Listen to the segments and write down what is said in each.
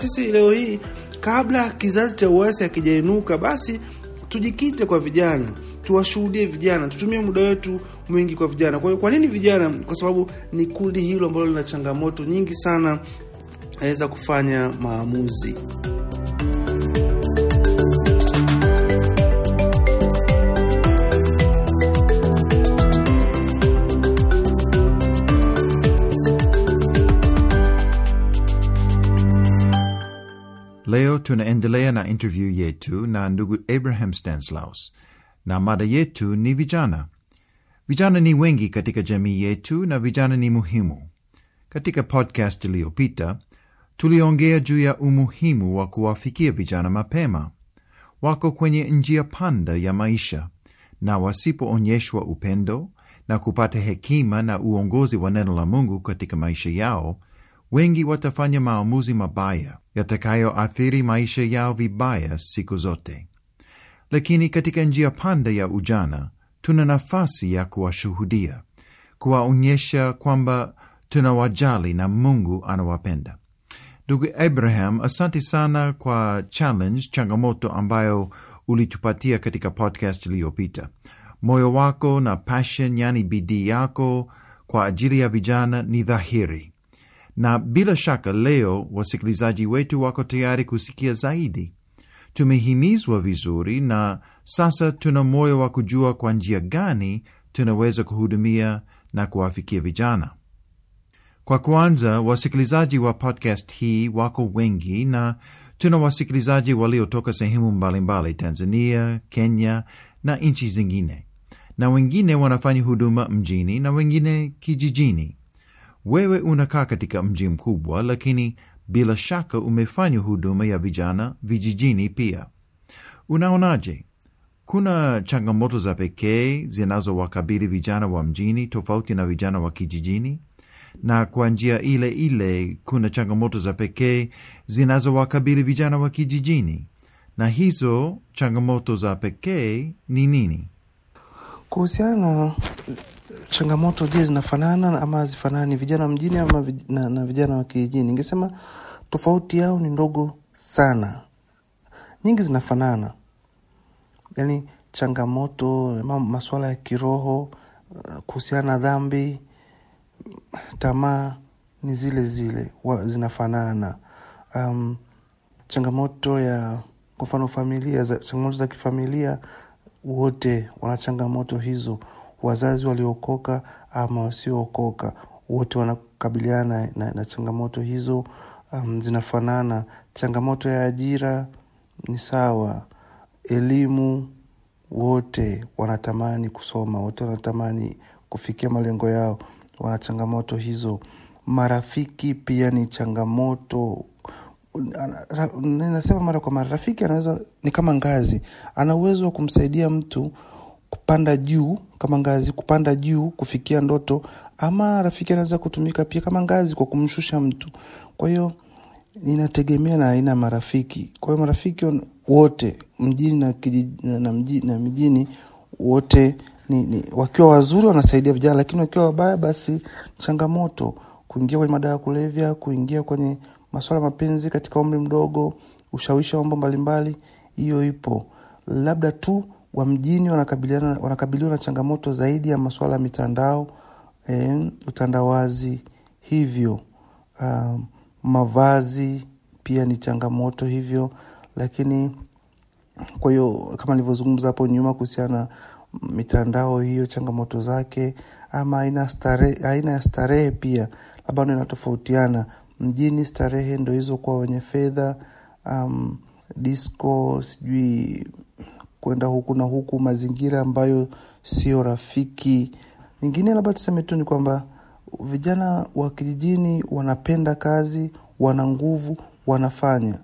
sisi leo hii, kabla kizazi cha uasi akijainuka, basi tujikite kwa vijana, tuwashuhudie vijana, tutumie muda wetu mwingi kwa vijana. Kwa kwa nini vijana? Kwa sababu ni kundi hilo ambalo lina changamoto nyingi sana aweza kufanya maamuzi. Tunaendelea na interview yetu na ndugu Abraham Stanislaus, na mada yetu ni vijana. Vijana ni wengi katika jamii yetu na vijana ni muhimu. Katika podcast iliyopita tuliongea juu ya umuhimu wa kuwafikia vijana mapema. Wako kwenye njia panda ya maisha, na wasipoonyeshwa upendo na kupata hekima na uongozi wa neno la Mungu katika maisha yao, wengi watafanya maamuzi mabaya yatakayoathiri maisha yao vibaya siku zote. Lakini katika njia panda ya ujana tuna nafasi ya kuwashuhudia, kuwaonyesha kwamba tunawajali na Mungu anawapenda. Ndugu Abraham, asante sana kwa challenge, changamoto ambayo ulitupatia katika podcast iliyopita. Moyo wako na passion, yani bidii yako kwa ajili ya vijana ni dhahiri, na bila shaka leo wasikilizaji wetu wako tayari kusikia zaidi. Tumehimizwa vizuri, na sasa tuna moyo wa kujua kwa njia gani tunaweza kuhudumia na kuwafikia vijana. Kwa kwanza, wasikilizaji wa podcast hii wako wengi, na tuna wasikilizaji waliotoka sehemu mbalimbali, Tanzania, Kenya na nchi zingine, na wengine wanafanya huduma mjini na wengine kijijini. Wewe unakaa katika mji mkubwa, lakini bila shaka umefanya huduma ya vijana vijijini pia. Unaonaje? Kuna changamoto za pekee zinazowakabili vijana wa mjini tofauti na vijana wa kijijini? na kwa njia ile ile kuna changamoto za pekee zinazowakabili vijana wa kijijini, na hizo changamoto za pekee ni nini? Kuhusiana na changamoto, je, zinafanana ama hazifanani, vijana mjini ama vij na, na vijana wa kijijini? Ningesema tofauti yao ni ndogo sana. Nyingi zinafanana, yaani changamoto, masuala ya kiroho, kuhusiana na dhambi tamaa ni zile zile zinafanana. Um, changamoto ya kwa mfano familia za, changamoto za kifamilia, wote wana changamoto hizo. Wazazi waliookoka ama wasiookoka, wote wanakabiliana na, na, na changamoto hizo. Um, zinafanana. Changamoto ya ajira ni sawa. Elimu, wote wanatamani kusoma, wote wanatamani kufikia malengo yao wana changamoto hizo. Marafiki pia ni changamoto. Ninasema mara kwa mara, rafiki anaweza ni kama ngazi, ana uwezo wa kumsaidia mtu kupanda juu kama ngazi, kupanda juu kufikia ndoto, ama rafiki anaweza kutumika pia kama ngazi kwa kumshusha mtu. Kwa hiyo inategemea na aina ya marafiki. Kwa hiyo marafiki wote mjini na, na, na, mjini wote ni, ni, wakiwa wazuri wanasaidia vijana, lakini wakiwa wabaya, basi changamoto kuingia kwenye madawa ya kulevya, kuingia kwenye masuala ya mapenzi katika umri mdogo, ushawishi wa mambo mbalimbali, hiyo ipo. Labda tu wa mjini wanakabiliwa na changamoto zaidi ya masuala ya mitandao, eh, utandawazi, hivyo um, mavazi pia ni changamoto hivyo, lakini kwa hiyo kama nilivyozungumza hapo nyuma kuhusiana na mitandao hiyo, changamoto zake, ama aina stare, aina ya starehe pia labda ndo inatofautiana. Mjini starehe ndo hizo kwa wenye fedha, um, disco, sijui kwenda huku na huku, mazingira ambayo sio rafiki. Nyingine labda tuseme tu ni kwamba vijana wa kijijini wanapenda kazi, wana nguvu, wanafanya.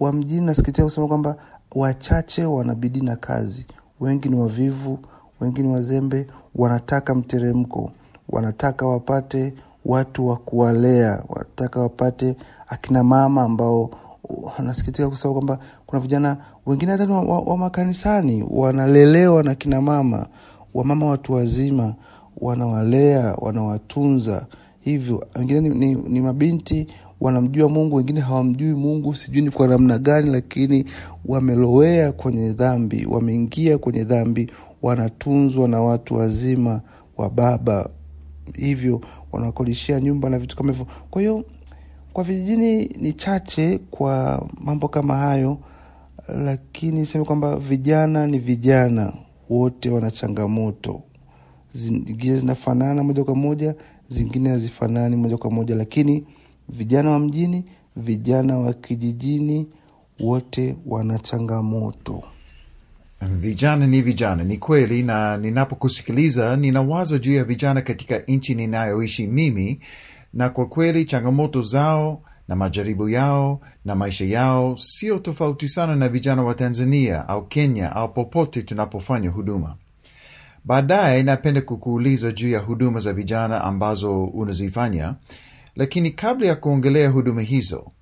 Wa mjini nasikitia kusema kwamba wachache wanabidii na kazi wengi ni wavivu, wengi ni wazembe, wanataka mteremko, wanataka wapate watu wa kuwalea, wanataka wapate akina mama ambao wanasikitika kusema kwamba kuna vijana wengine hata wa, wa, wa makanisani wanalelewa na kina mama, wamama watu wazima wanawalea, wanawatunza hivyo. Wengine ni, ni, ni mabinti wanamjua Mungu, wengine hawamjui Mungu, sijui ni kwa namna gani, lakini wamelowea kwenye dhambi, wameingia kwenye dhambi, wanatunzwa na watu wazima wa baba, hivyo wanakodishia nyumba na vitu kama hivyo. Kwa hiyo kwa vijijini ni chache kwa mambo kama hayo, lakini niseme kwamba vijana ni vijana wote, wana changamoto zingine zinafanana moja kwa moja, zingine hazifanani moja kwa moja, lakini vijana wa mjini, vijana wa kijijini, wote wana changamoto. Vijana ni vijana, ni kweli. Na ninapokusikiliza ninawaza juu ya vijana katika nchi ninayoishi mimi, na kwa kweli changamoto zao na majaribu yao na maisha yao sio tofauti sana na vijana wa Tanzania au Kenya au popote tunapofanya huduma. Baadaye napenda kukuuliza juu ya huduma za vijana ambazo unazifanya, lakini kabla ya kuongelea huduma hizo,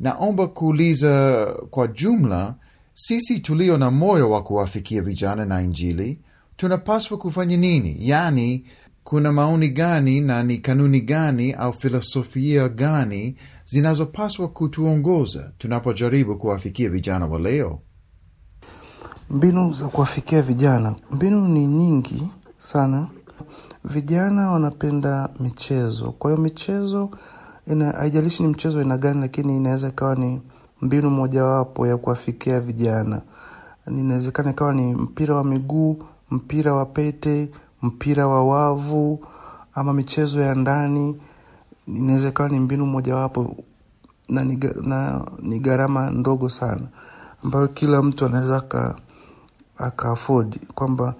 naomba kuuliza kwa jumla, sisi tulio na moyo wa kuwafikia vijana na Injili tunapaswa kufanya nini? Yaani, kuna maoni gani na ni kanuni gani au filosofia gani zinazopaswa kutuongoza tunapojaribu kuwafikia vijana wa leo? Mbinu za kuwafikia vijana, mbinu ni nyingi sana. Vijana wanapenda michezo, kwa hiyo michezo haijalishi ni mchezo aina gani, lakini inaweza ikawa ni mbinu mojawapo ya kuwafikia vijana. Inawezekana ikawa ni mpira wa miguu, mpira wa pete, mpira wa wavu, ama michezo ya ndani. Inaweza ikawa ni mbinu mojawapo na ni, na ni gharama ndogo sana ambayo kila mtu anaweza aka kwamba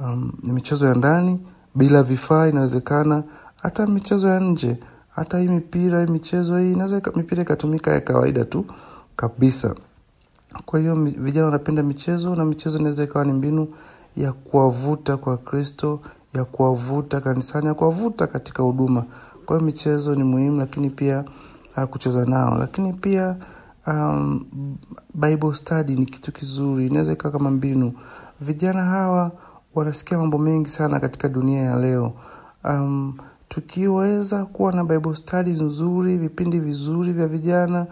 um, ni michezo ya ndani bila vifaa inawezekana, hata michezo ya nje, hata hii mipira hii michezo hii inaweza mipira ikatumika ya kawaida tu kabisa. Kwa hiyo vijana wanapenda michezo, na michezo inaweza ikawa ni mbinu ya kuwavuta kwa Kristo, ya kuwavuta kanisani, ya kuwavuta katika huduma. Kwa hiyo michezo ni muhimu, lakini pia uh, kucheza nao, lakini pia um, Bible study ni kitu kizuri, inaweza ikawa kama mbinu. Vijana hawa wanasikia mambo mengi sana katika dunia ya leo. Um, tukiweza kuwa na Bible study nzuri, vipindi vizuri vya vijana,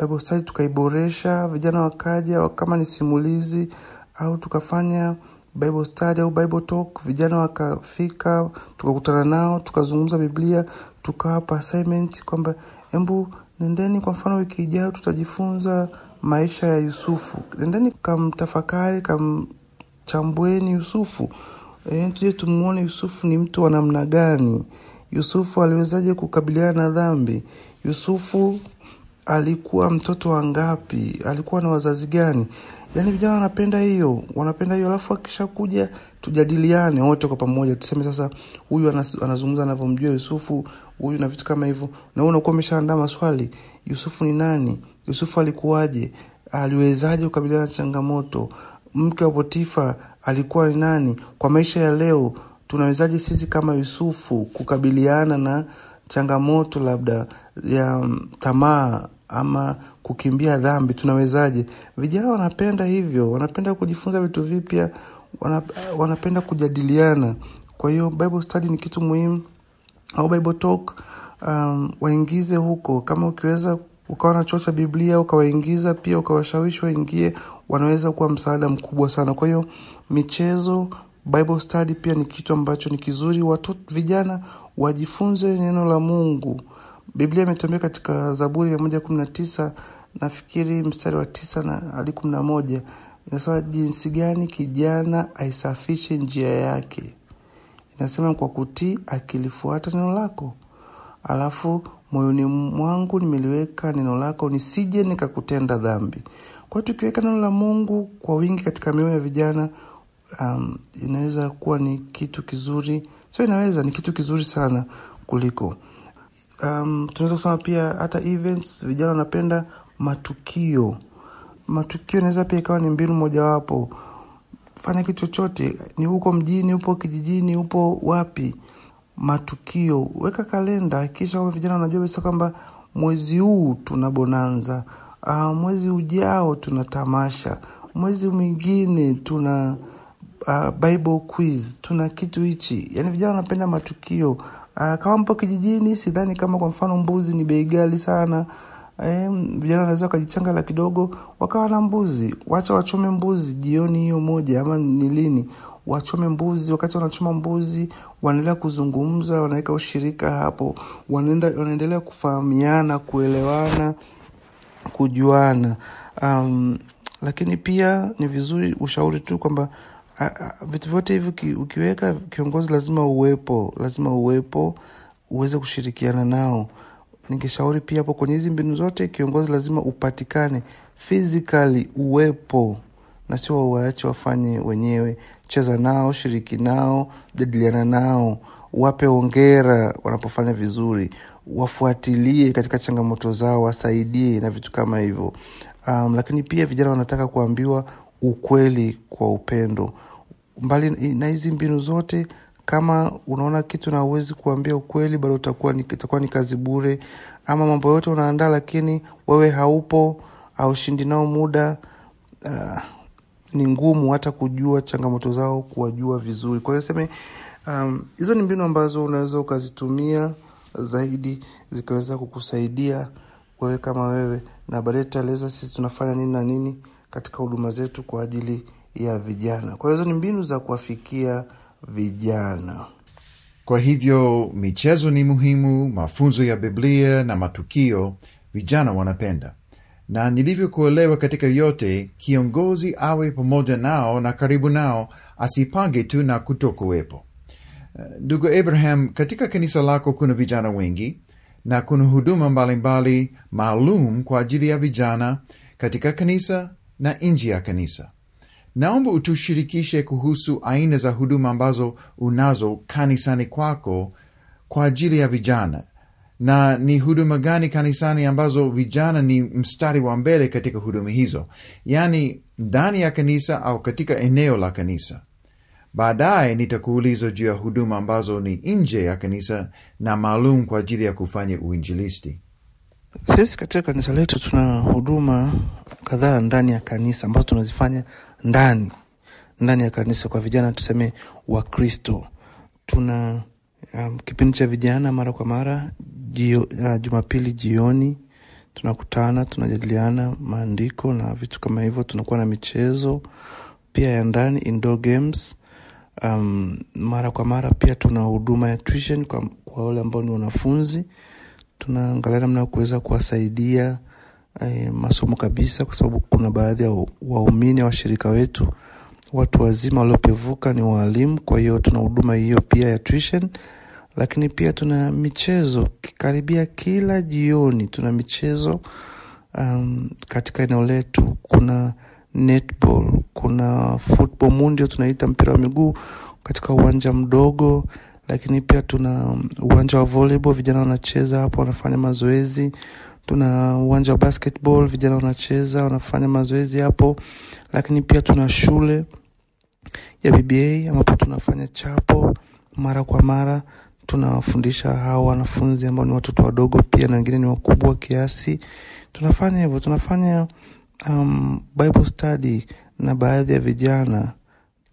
Bible study tukaiboresha, vijana wakaja kama ni simulizi, au tukafanya Bible study au Bible talk, vijana wakafika, tukakutana nao, tukazungumza Biblia, tukawapa assignment kwamba embu nendeni, kwa mfano wiki ijayo tutajifunza maisha ya Yusufu, nendeni kamtafakari, kamchambueni Yusufu. E, tuje tumuone Yusufu ni mtu wa namna gani. Yusufu aliwezaje kukabiliana na dhambi? Yusufu alikuwa mtoto wa ngapi? Alikuwa na wazazi gani? Yaani vijana wanapenda hiyo, wanapenda hiyo. Alafu akishakuja tujadiliane wote kwa pamoja, tuseme sasa, huyu anazungumza anavyomjua Yusufu, huyu na vitu kama hivyo, na wewe unakuwa umeshaandaa maswali. Yusufu ni nani? Yusufu alikuwaje? Aliwezaje kukabiliana na changamoto? Mke wa Potifa alikuwa ni nani? Kwa maisha ya leo tunawezaje sisi kama Yusufu kukabiliana na changamoto labda ya tamaa ama kukimbia dhambi, tunawezaje? Vijana wanapenda hivyo, wanapenda kujifunza vitu vipya, wanapenda kujadiliana. Kwa hiyo Bible study ni kitu muhimu, au Bible talk um, waingize huko. Kama ukiweza ukawa na chuo cha Biblia ukawaingiza pia, ukawashawishi waingie, wanaweza kuwa msaada mkubwa sana. Kwa hiyo michezo, Bible study pia ni kitu ambacho ni kizuri. Watoto vijana wajifunze neno la Mungu. Biblia imetembea katika Zaburi ya moja kumi na tisa nafikiri mstari wa tisa na hadi kumi na moja inasema jinsi gani kijana aisafishe njia yake. Inasema kwa kutii akilifuata neno lako. Alafu moyoni mwangu nimeliweka neno lako, nisije nikakutenda dhambi. Kwa tukiweka neno la Mungu kwa wingi katika mioyo ya vijana, um, inaweza kuwa ni kitu kizuri, sio inaweza, ni kitu kizuri sana kuliko um, tunaweza kusema pia hata events. Vijana wanapenda matukio. Matukio inaweza pia ikawa ni mbinu mojawapo. Fanya kitu chochote, ni huko mjini, upo kijijini, upo wapi, matukio, weka kalenda, hakikisha kwamba vijana wanajua kabisa kwamba mwezi huu tuna bonanza, uh, mwezi ujao tuna tamasha, mwezi mwingine tuna uh, Bible quiz, tuna kitu hichi. Yani vijana wanapenda matukio Uh, kama mpo kijijini, sidhani kama kwa mfano mbuzi ni bei ghali sana. Eh, vijana wanaweza wakajichanga la kidogo wakawa na mbuzi. Wacha wachome mbuzi jioni hiyo moja, ama ni lini wachome mbuzi. Wakati wanachoma mbuzi, wanaendelea kuzungumza, wanaweka ushirika hapo, wanaendelea kufahamiana, kuelewana, kujuana. Um, lakini pia ni vizuri ushauri tu kwamba vitu vyote hivi ukiweka kiongozi, lazima uwepo, lazima uwepo uweze kushirikiana nao. Ningeshauri pia hapo kwenye hizi mbinu zote, kiongozi lazima upatikane physically, uwepo na sio waache wafanye wenyewe. Cheza nao, shiriki nao, jadiliana nao, wape ongera wanapofanya vizuri, wafuatilie katika changamoto zao, wasaidie na vitu kama hivyo. Um, lakini pia vijana wanataka kuambiwa ukweli kwa upendo. Mbali na hizi mbinu zote, kama unaona kitu na uwezi kuambia ukweli, bado itakuwa ni kazi bure. Ama mambo yote unaandaa, lakini wewe haupo, haushindi nao muda uh, ni ngumu hata kujua changamoto zao, kuwajua vizuri. Kwa hiyo seme hizo um, ni mbinu ambazo unaweza ukazitumia zaidi zikaweza kukusaidia wewe kama wewe, na baadaye tutaeleza sisi tunafanya nini na nini katika huduma zetu kwa ajili ya vijana. Kwa hizo ni mbinu za kuwafikia vijana. Kwa hivyo michezo ni muhimu, mafunzo ya Biblia na matukio vijana wanapenda, na nilivyokuelewa katika yote, kiongozi awe pamoja nao na karibu nao, asipange tu na kutokuwepo. Ndugu Abraham, katika kanisa lako kuna vijana wengi na kuna huduma mbalimbali maalum kwa ajili ya vijana katika kanisa na nje ya kanisa. Naomba utushirikishe kuhusu aina za huduma ambazo unazo kanisani kwako kwa ajili ya vijana, na ni huduma gani kanisani ambazo vijana ni mstari wa mbele katika huduma hizo, yaani ndani ya kanisa au katika eneo la kanisa. Baadaye nitakuuliza juu ya huduma ambazo ni nje ya kanisa na maalum kwa ajili ya kufanya uinjilisti. Sisi katika kanisa letu tuna huduma kadhaa ndani ya kanisa ambazo tunazifanya ndani ndani ya kanisa kwa vijana tuseme Wakristo. Tuna um, kipindi cha vijana mara kwa mara jio, uh, Jumapili jioni tunakutana, tunajadiliana maandiko na vitu kama hivyo. Tunakuwa na michezo pia ya ndani, indoor games. Um, mara kwa mara pia tuna huduma ya tuition kwa, kwa wale ambao ni wanafunzi tunaangalia namna ya kuweza kuwasaidia eh, masomo kabisa, kwa sababu kuna baadhi ya waumini wa washirika wetu watu wazima waliopevuka ni waalimu. Kwa hiyo tuna huduma hiyo pia ya tuition, lakini pia tuna michezo karibia kila jioni, tuna michezo um, katika eneo letu. Kuna netball, kuna football mundio tunaita mpira wa miguu katika uwanja mdogo lakini pia tuna uwanja wa volleyball, vijana wanacheza hapo, wanafanya mazoezi. Tuna uwanja wa basketball, vijana wanacheza, wanafanya mazoezi hapo. Lakini pia tuna shule ya BBA ambapo tunafanya chapo mara kwa mara, tunawafundisha hao wanafunzi ambao ni watoto wadogo pia na wengine ni wakubwa kiasi. Tunafanya hivyo, tunafanya um, Bible study na baadhi ya vijana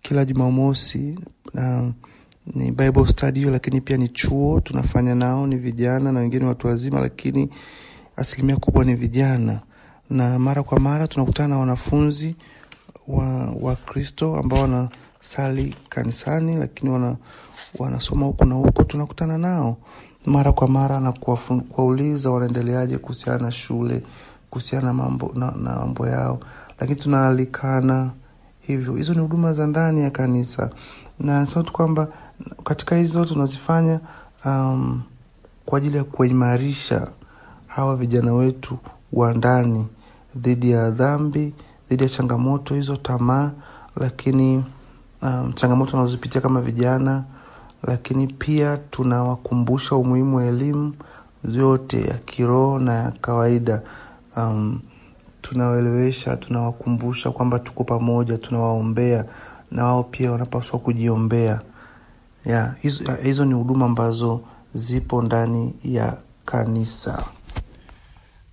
kila Jumamosi um, ni Bible study lakini pia ni chuo tunafanya nao, ni vijana na wengine watu wazima, lakini asilimia kubwa ni vijana. Na mara kwa mara tunakutana na wanafunzi wa Wakristo ambao wanasali kanisani, lakini wana, wanasoma huku na huko. Tunakutana nao mara kwa mara na kuwauliza wanaendeleaje kuhusiana na shule, kuhusiana na mambo na, na mambo yao, lakini tunaalikana hivyo. Hizo ni huduma za ndani ya kanisa, na nasema tu kwamba katika hizi zote tunazifanya um, kwa ajili ya kuwaimarisha hawa vijana wetu wa ndani dhidi ya dhambi, dhidi ya changamoto hizo, tamaa, lakini um, changamoto wanazopitia kama vijana, lakini pia tunawakumbusha umuhimu wa elimu zote ya kiroho na ya kawaida. Um, tunawaelewesha, tunawakumbusha kwamba tuko pamoja, tunawaombea na wao pia wanapaswa kujiombea. Yeah, hizo, hizo ni huduma ambazo zipo ndani ya kanisa.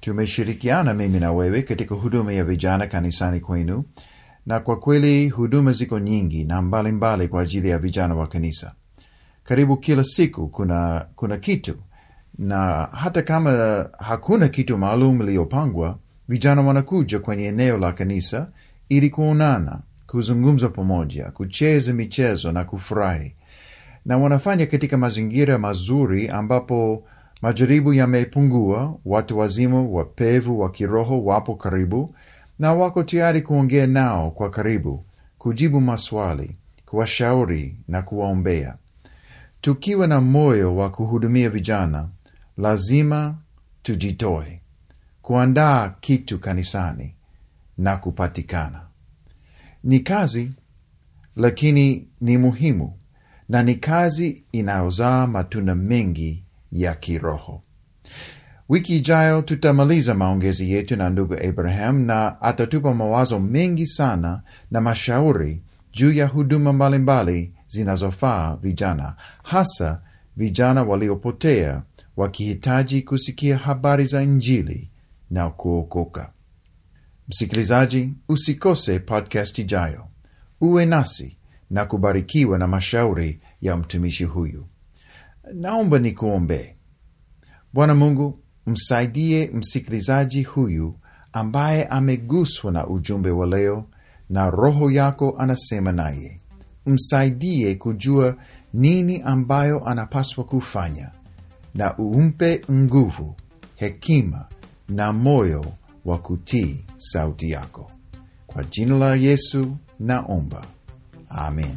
Tumeshirikiana mimi na wewe katika huduma ya vijana kanisani kwenu, na kwa kweli huduma ziko nyingi na mbalimbali mbali kwa ajili ya vijana wa kanisa. karibu kila siku kuna, kuna kitu na hata kama hakuna kitu maalum iliyopangwa, vijana wanakuja kwenye eneo la kanisa ili kuonana, kuzungumza pamoja, kucheza michezo na kufurahi, na wanafanya katika mazingira mazuri ambapo majaribu yamepungua, watu wazima wapevu wa kiroho wapo karibu na wako tayari kuongea nao kwa karibu, kujibu maswali, kuwashauri na kuwaombea. Tukiwa na moyo wa kuhudumia vijana, lazima tujitoe kuandaa kitu kanisani na kupatikana. Ni kazi, lakini ni muhimu, na ni kazi inayozaa matunda mengi ya kiroho. Wiki ijayo tutamaliza maongezi yetu na ndugu Abraham na atatupa mawazo mengi sana na mashauri juu ya huduma mbalimbali zinazofaa vijana, hasa vijana waliopotea wakihitaji kusikia habari za Injili na kuokoka. Msikilizaji, usikose podcast ijayo. Uwe nasi na kubarikiwa na mashauri ya mtumishi huyu. Naomba nikuombee. Bwana Mungu, msaidie msikilizaji huyu ambaye ameguswa na ujumbe wa leo na Roho yako anasema naye. Msaidie kujua nini ambayo anapaswa kufanya, na umpe nguvu, hekima na moyo wa kutii sauti yako. Kwa jina la Yesu naomba, amen.